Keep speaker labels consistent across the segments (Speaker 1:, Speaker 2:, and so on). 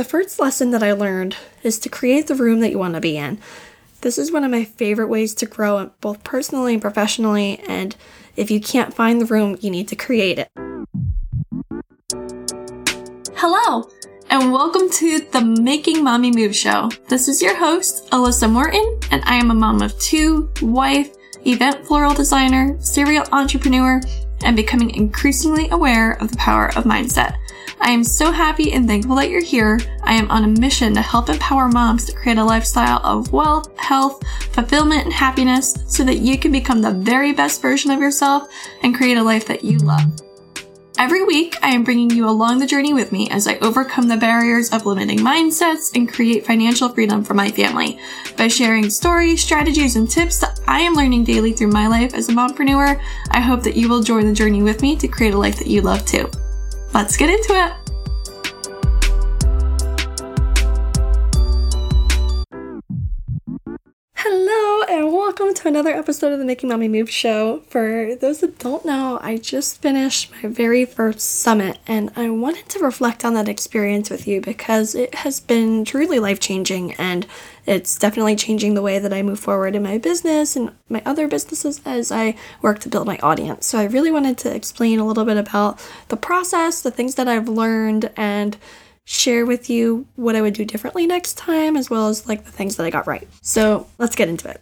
Speaker 1: The first lesson that I learned is to create the room that you want to be in. This is one of my favorite ways to grow, both personally and professionally, and if you can't find the room, you need to create it. Hello, and welcome to the Making Mommy Moves show. This is your host, Alyssa Morton, and I am a mom of two, wife, event floral designer, serial entrepreneur, and becoming increasingly aware of the power of mindset. I am so happy and thankful that you're here. I am on a mission to help empower moms to create a lifestyle of wealth, health, fulfillment, and happiness so that you can become the very best version of yourself and create a life that you love. Every week, I am bringing you along the journey with me as I overcome the barriers of limiting mindsets and create financial freedom for my family by sharing stories, strategies, and tips that I am learning daily through my life as a mompreneur. I hope that you will join the journey with me to create a life that you love too. Let's get into it. Welcome to another episode of the Making Mommy Moves show. For those that don't know, I just finished my very first summit, and I wanted to reflect on that experience with you because it has been truly life changing, and it's definitely changing the way that I move forward in my business and my other businesses as I work to build my audience. So, I really wanted to explain a little bit about the process, the things that I've learned, and share with you what I would do differently next time, as well as like the things that I got right. So let's get into it.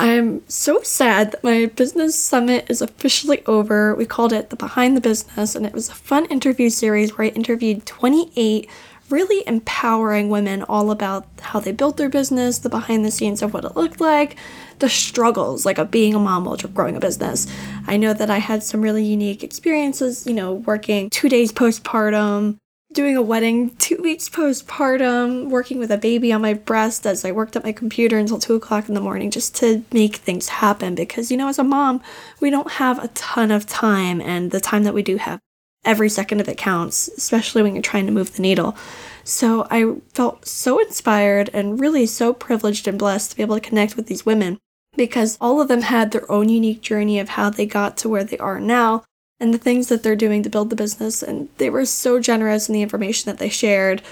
Speaker 1: I'm so sad that my business summit is officially over. We called it the Behind the Business, and it was a fun interview series where I interviewed 28 really empowering women all about how they built their business, the behind the scenes of what it looked like, the struggles like of being a mom while growing a business. I know that I had some really unique experiences, you know, working two days postpartum, doing a wedding two weeks postpartum, working with a baby on my breast as I worked at my computer until two o'clock in the morning just to make things happen. Because, you know, as a mom, we don't have a ton of time, and the time that we do have, every second of it counts, especially when you're trying to move the needle. So I felt so inspired and really so privileged and blessed to be able to connect with these women because all of them had their own unique journey of how they got to where they are now and the things that they're doing to build the business. And they were so generous in the information that they shared,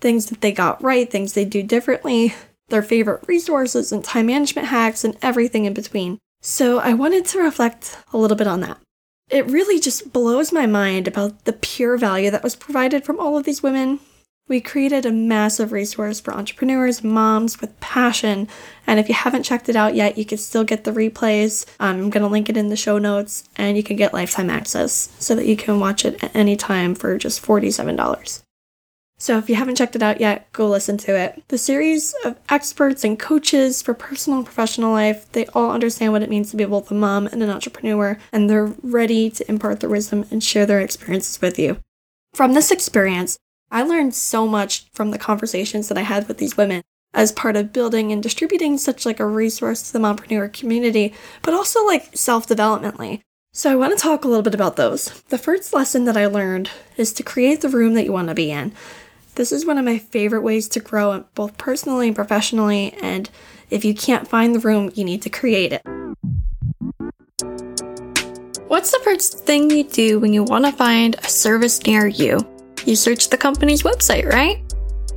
Speaker 1: things that they got right, things they do differently, their favorite resources and time management hacks, and everything in between. So I wanted to reflect a little bit on that. It really just blows my mind about the pure value that was provided from all of these women we created a massive resource for entrepreneurs, moms with passion. And if you haven't checked it out yet, you can still get the replays. Um, I'm going to link it in the show notes, and you can get lifetime access so that you can watch it at any time for just $47. So if you haven't checked it out yet, go listen to it. The series of experts and coaches for personal and professional life, they all understand what it means to be both a mom and an entrepreneur, and they're ready to impart their wisdom and share their experiences with you. From this experience, I learned so much from the conversations that I had with these women as part of building and distributing such like a resource to the mompreneur community, but also like self-developmentally. So I want to talk a little bit about those. The first lesson that I learned is to create the room that you want to be in. This is one of my favorite ways to grow both personally and professionally, and if you can't find the room, you need to create it. What's the first thing you do when you want to find a service near you? You search the company's website, right?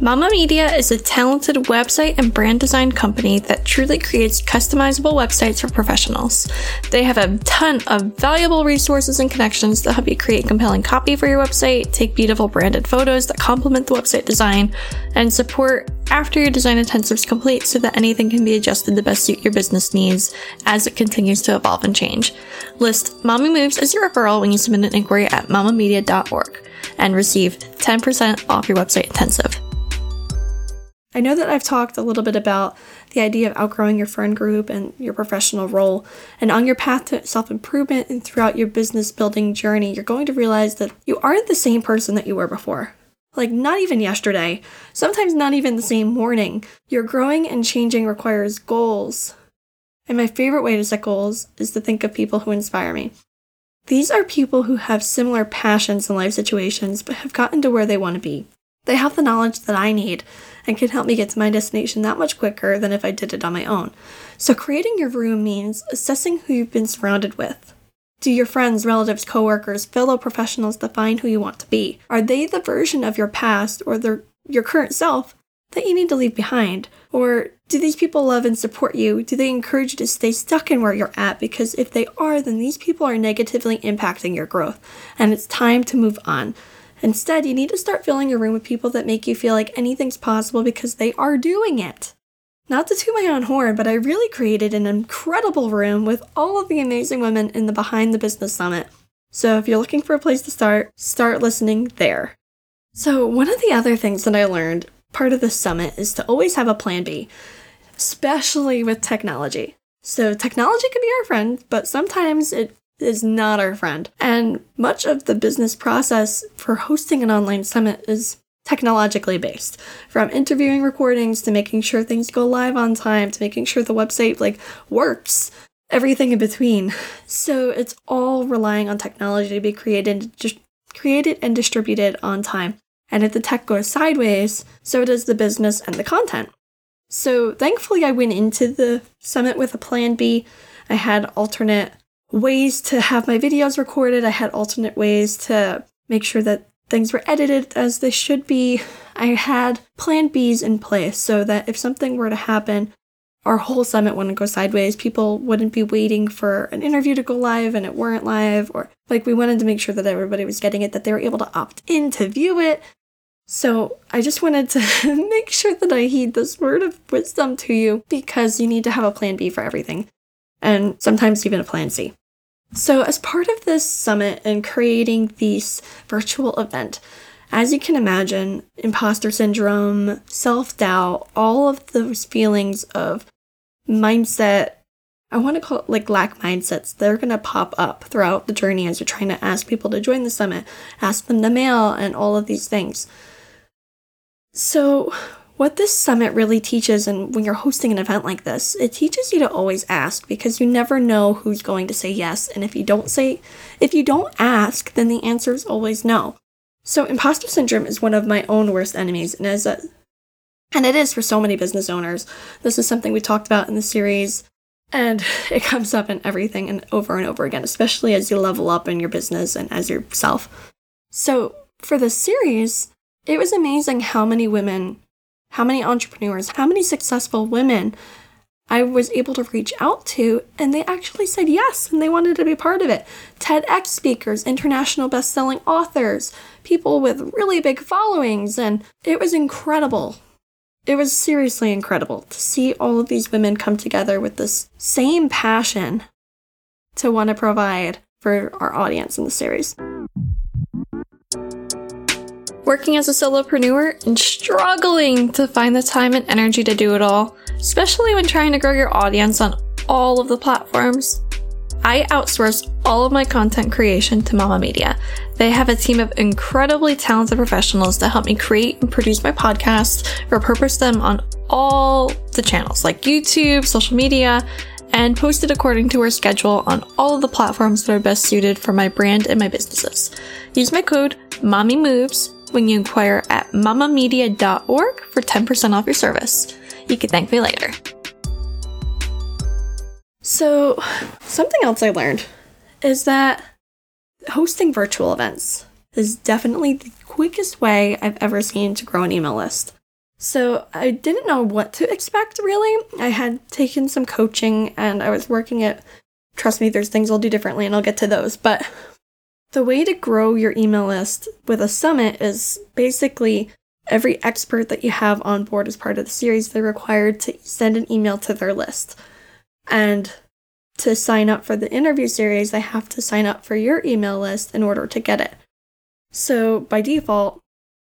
Speaker 1: Mama Media is a talented website and brand design company that truly creates customizable websites for professionals. They have a ton of valuable resources and connections that help you create compelling copy for your website, take beautiful branded photos that complement the website design, and support after your design intensive is complete so that anything can be adjusted to best suit your business needs as it continues to evolve and change. List Mommy Moves as your referral when you submit an inquiry at mamamedia.org and receive 10% off your website intensive. I know that I've talked a little bit about the idea of outgrowing your friend group and your professional role. And on your path to self improvement and throughout your business building journey, you're going to realize that you aren't the same person that you were before. Like, not even yesterday, sometimes not even the same morning. Your growing and changing requires goals. And my favorite way to set goals is to think of people who inspire me. These are people who have similar passions and life situations but have gotten to where they want to be. They have the knowledge that I need and can help me get to my destination that much quicker than if I did it on my own. So, creating your room means assessing who you've been surrounded with. Do your friends, relatives, coworkers, fellow professionals define who you want to be? Are they the version of your past or the your current self that you need to leave behind? Or do these people love and support you? Do they encourage you to stay stuck in where you're at? Because if they are, then these people are negatively impacting your growth, and it's time to move on. Instead, you need to start filling your room with people that make you feel like anything's possible because they are doing it. Not to toot my own horn, but I really created an incredible room with all of the amazing women in the Behind the Business Summit. So if you're looking for a place to start, start listening there. So, one of the other things that I learned part of the summit is to always have a plan B, especially with technology. So, technology can be our friend, but sometimes it is not our friend. And much of the business process for hosting an online summit is technologically based from interviewing recordings to making sure things go live on time to making sure the website like works everything in between so it's all relying on technology to be created just created and distributed on time and if the tech goes sideways so does the business and the content so thankfully i went into the summit with a plan b i had alternate ways to have my videos recorded i had alternate ways to make sure that things were edited as they should be. I had plan Bs in place so that if something were to happen, our whole summit wouldn't go sideways. People wouldn't be waiting for an interview to go live and it weren't live, or like we wanted to make sure that everybody was getting it, that they were able to opt in to view it. So I just wanted to make sure that I heed this word of wisdom to you because you need to have a plan B for everything, and sometimes even a plan C. So, as part of this summit and creating this virtual event, as you can imagine, imposter syndrome, self doubt, all of those feelings of mindset, I want to call it like lack mindsets, they're going to pop up throughout the journey as you're trying to ask people to join the summit, ask them to mail, and all of these things. So, what this summit really teaches, and when you're hosting an event like this, it teaches you to always ask because you never know who's going to say yes. And if you don't say, if you don't ask, then the answer is always no. So, imposter syndrome is one of my own worst enemies, and as a and it is for so many business owners. This is something we talked about in the series, and it comes up in everything and over and over again, especially as you level up in your business and as yourself. So, for this series, it was amazing how many women how many entrepreneurs, how many successful women I was able to reach out to, and they actually said yes and they wanted to be part of it. TEDx speakers, international best-selling authors, people with really big followings, and it was incredible. It was seriously incredible to see all of these women come together with this same passion to want to provide for our audience in the series working as a solopreneur and struggling to find the time and energy to do it all, especially when trying to grow your audience on all of the platforms. I outsource all of my content creation to Mama Media. They have a team of incredibly talented professionals to help me create and produce my podcasts, repurpose them on all the channels like YouTube, social media, and post it according to our schedule on all of the platforms that are best suited for my brand and my businesses. Use my code MOMMYMOVES when you inquire at mamamedia.org for 10% off your service. You can thank me later. So, something else I learned is that hosting virtual events is definitely the quickest way I've ever seen to grow an email list. So, I didn't know what to expect really. I had taken some coaching and I was working at, trust me, there's things I'll do differently and I'll get to those. But the way to grow your email list with a summit is basically every expert that you have on board as part of the series, they're required to send an email to their list. And to sign up for the interview series, they have to sign up for your email list in order to get it. So by default,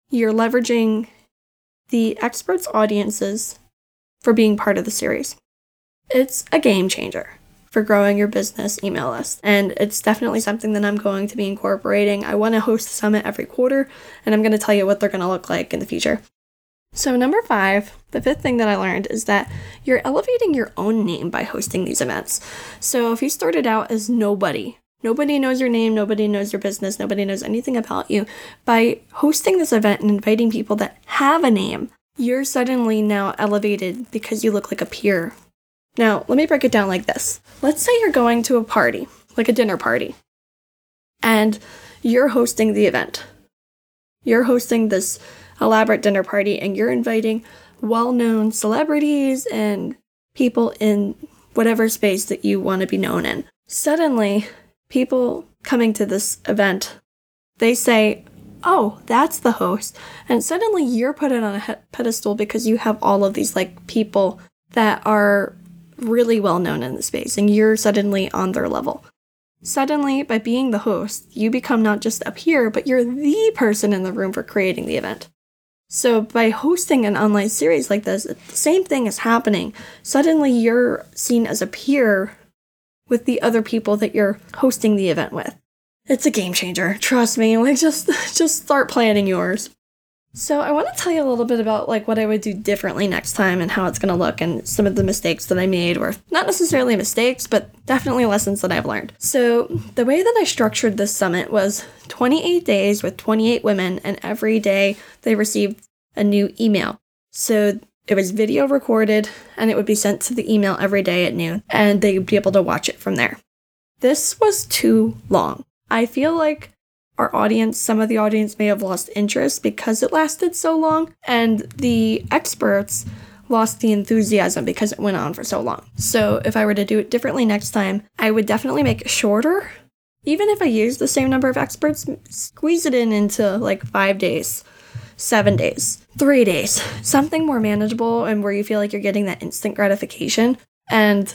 Speaker 1: you're leveraging the experts' audiences for being part of the series. It's a game changer for growing your business email list. And it's definitely something that I'm going to be incorporating. I want to host a summit every quarter, and I'm going to tell you what they're going to look like in the future. So, number five, the fifth thing that I learned is that you're elevating your own name by hosting these events. So, if you started out as nobody, nobody knows your name, nobody knows your business, nobody knows anything about you, by hosting this event and inviting people that have a name, you're suddenly now elevated because you look like a peer now, let me break it down like this. Let's say you're going to a party, like a dinner party, and you're hosting the event. You're hosting this elaborate dinner party and you're inviting well known celebrities and people in whatever space that you want to be known in. Suddenly, people coming to this event, they say, Oh, that's the host. And suddenly you're put on a pedestal because you have all of these like people that are really well known in the space and you're suddenly on their level. Suddenly, by being the host, you become not just a peer, but you're the person in the room for creating the event. So, by hosting an online series like this, the same thing is happening. Suddenly, you're seen as a peer with the other people that you're hosting the event with. It's a game changer. Trust me. Like, just just start planning yours. So I want to tell you a little bit about like what I would do differently next time and how it's going to look and some of the mistakes that I made or not necessarily mistakes, but definitely lessons that I've learned. So the way that I structured this summit was 28 days with 28 women and every day they received a new email. So it was video recorded and it would be sent to the email every day at noon and they'd be able to watch it from there. This was too long. I feel like our audience, some of the audience may have lost interest because it lasted so long, and the experts lost the enthusiasm because it went on for so long. So, if I were to do it differently next time, I would definitely make it shorter. Even if I use the same number of experts, squeeze it in into like five days, seven days, three days, something more manageable and where you feel like you're getting that instant gratification and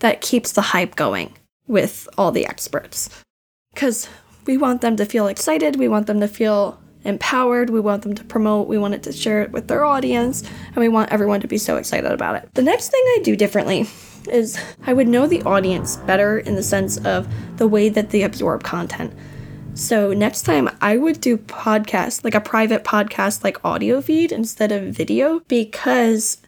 Speaker 1: that keeps the hype going with all the experts. Because we want them to feel excited, we want them to feel empowered, we want them to promote, we want it to share it with their audience, and we want everyone to be so excited about it. The next thing I do differently is I would know the audience better in the sense of the way that they absorb content. So next time I would do podcast, like a private podcast like audio feed instead of video because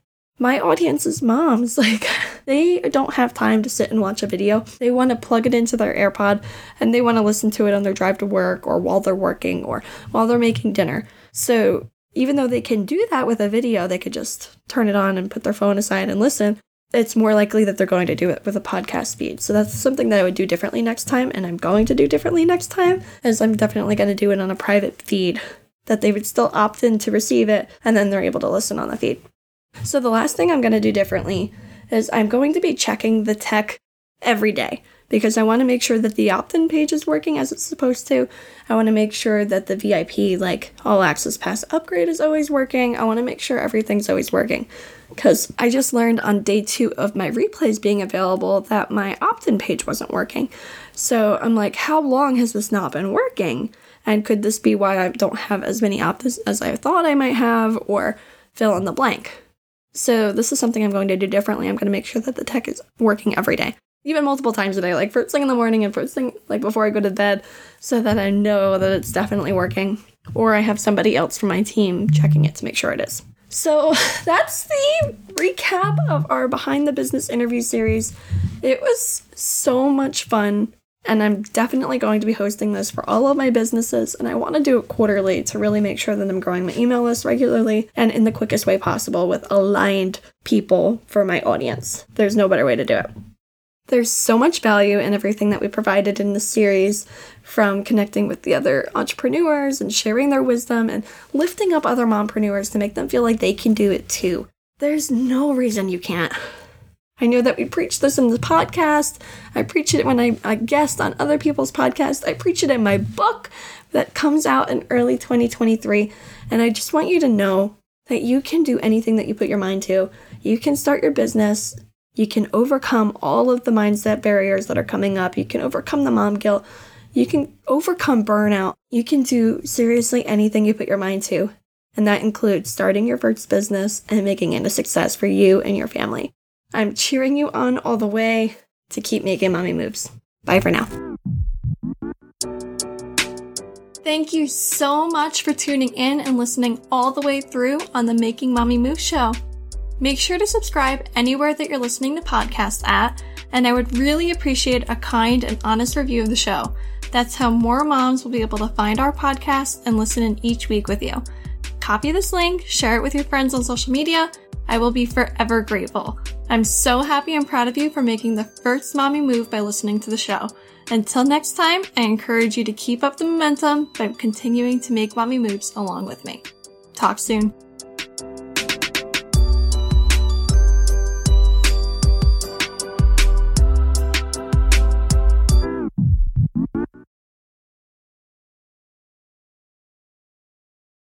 Speaker 1: my audience is moms. Like, they don't have time to sit and watch a video. They want to plug it into their AirPod and they want to listen to it on their drive to work or while they're working or while they're making dinner. So, even though they can do that with a video, they could just turn it on and put their phone aside and listen. It's more likely that they're going to do it with a podcast feed. So that's something that I would do differently next time, and I'm going to do differently next time, as I'm definitely going to do it on a private feed that they would still opt in to receive it, and then they're able to listen on the feed. So, the last thing I'm going to do differently is I'm going to be checking the tech every day because I want to make sure that the opt in page is working as it's supposed to. I want to make sure that the VIP, like all access pass upgrade, is always working. I want to make sure everything's always working because I just learned on day two of my replays being available that my opt in page wasn't working. So I'm like, how long has this not been working? And could this be why I don't have as many opt ins as I thought I might have, or fill in the blank? So this is something I'm going to do differently. I'm going to make sure that the tech is working every day, even multiple times a day, like first thing in the morning and first thing like before I go to bed, so that I know that it's definitely working. Or I have somebody else from my team checking it to make sure it is. So that's the recap of our behind the business interview series. It was so much fun and I'm definitely going to be hosting this for all of my businesses, and I want to do it quarterly to really make sure that I'm growing my email list regularly and in the quickest way possible with aligned people for my audience. There's no better way to do it. There's so much value in everything that we provided in this series from connecting with the other entrepreneurs and sharing their wisdom and lifting up other mompreneurs to make them feel like they can do it too. There's no reason you can't. I know that we preach this in the podcast. I preach it when I, I guest on other people's podcasts. I preach it in my book that comes out in early 2023. And I just want you to know that you can do anything that you put your mind to. You can start your business. You can overcome all of the mindset barriers that are coming up. You can overcome the mom guilt. You can overcome burnout. You can do seriously anything you put your mind to. And that includes starting your first business and making it a success for you and your family. I'm cheering you on all the way to keep making mommy moves. Bye for now. Thank you so much for tuning in and listening all the way through on the Making Mommy Moves show. Make sure to subscribe anywhere that you're listening to podcasts at, and I would really appreciate a kind and honest review of the show. That's how more moms will be able to find our podcast and listen in each week with you. Copy this link, share it with your friends on social media, I will be forever grateful. I'm so happy and proud of you for making the first mommy move by listening to the show. Until next time, I encourage you to keep up the momentum by continuing to make mommy moves along with me. Talk soon.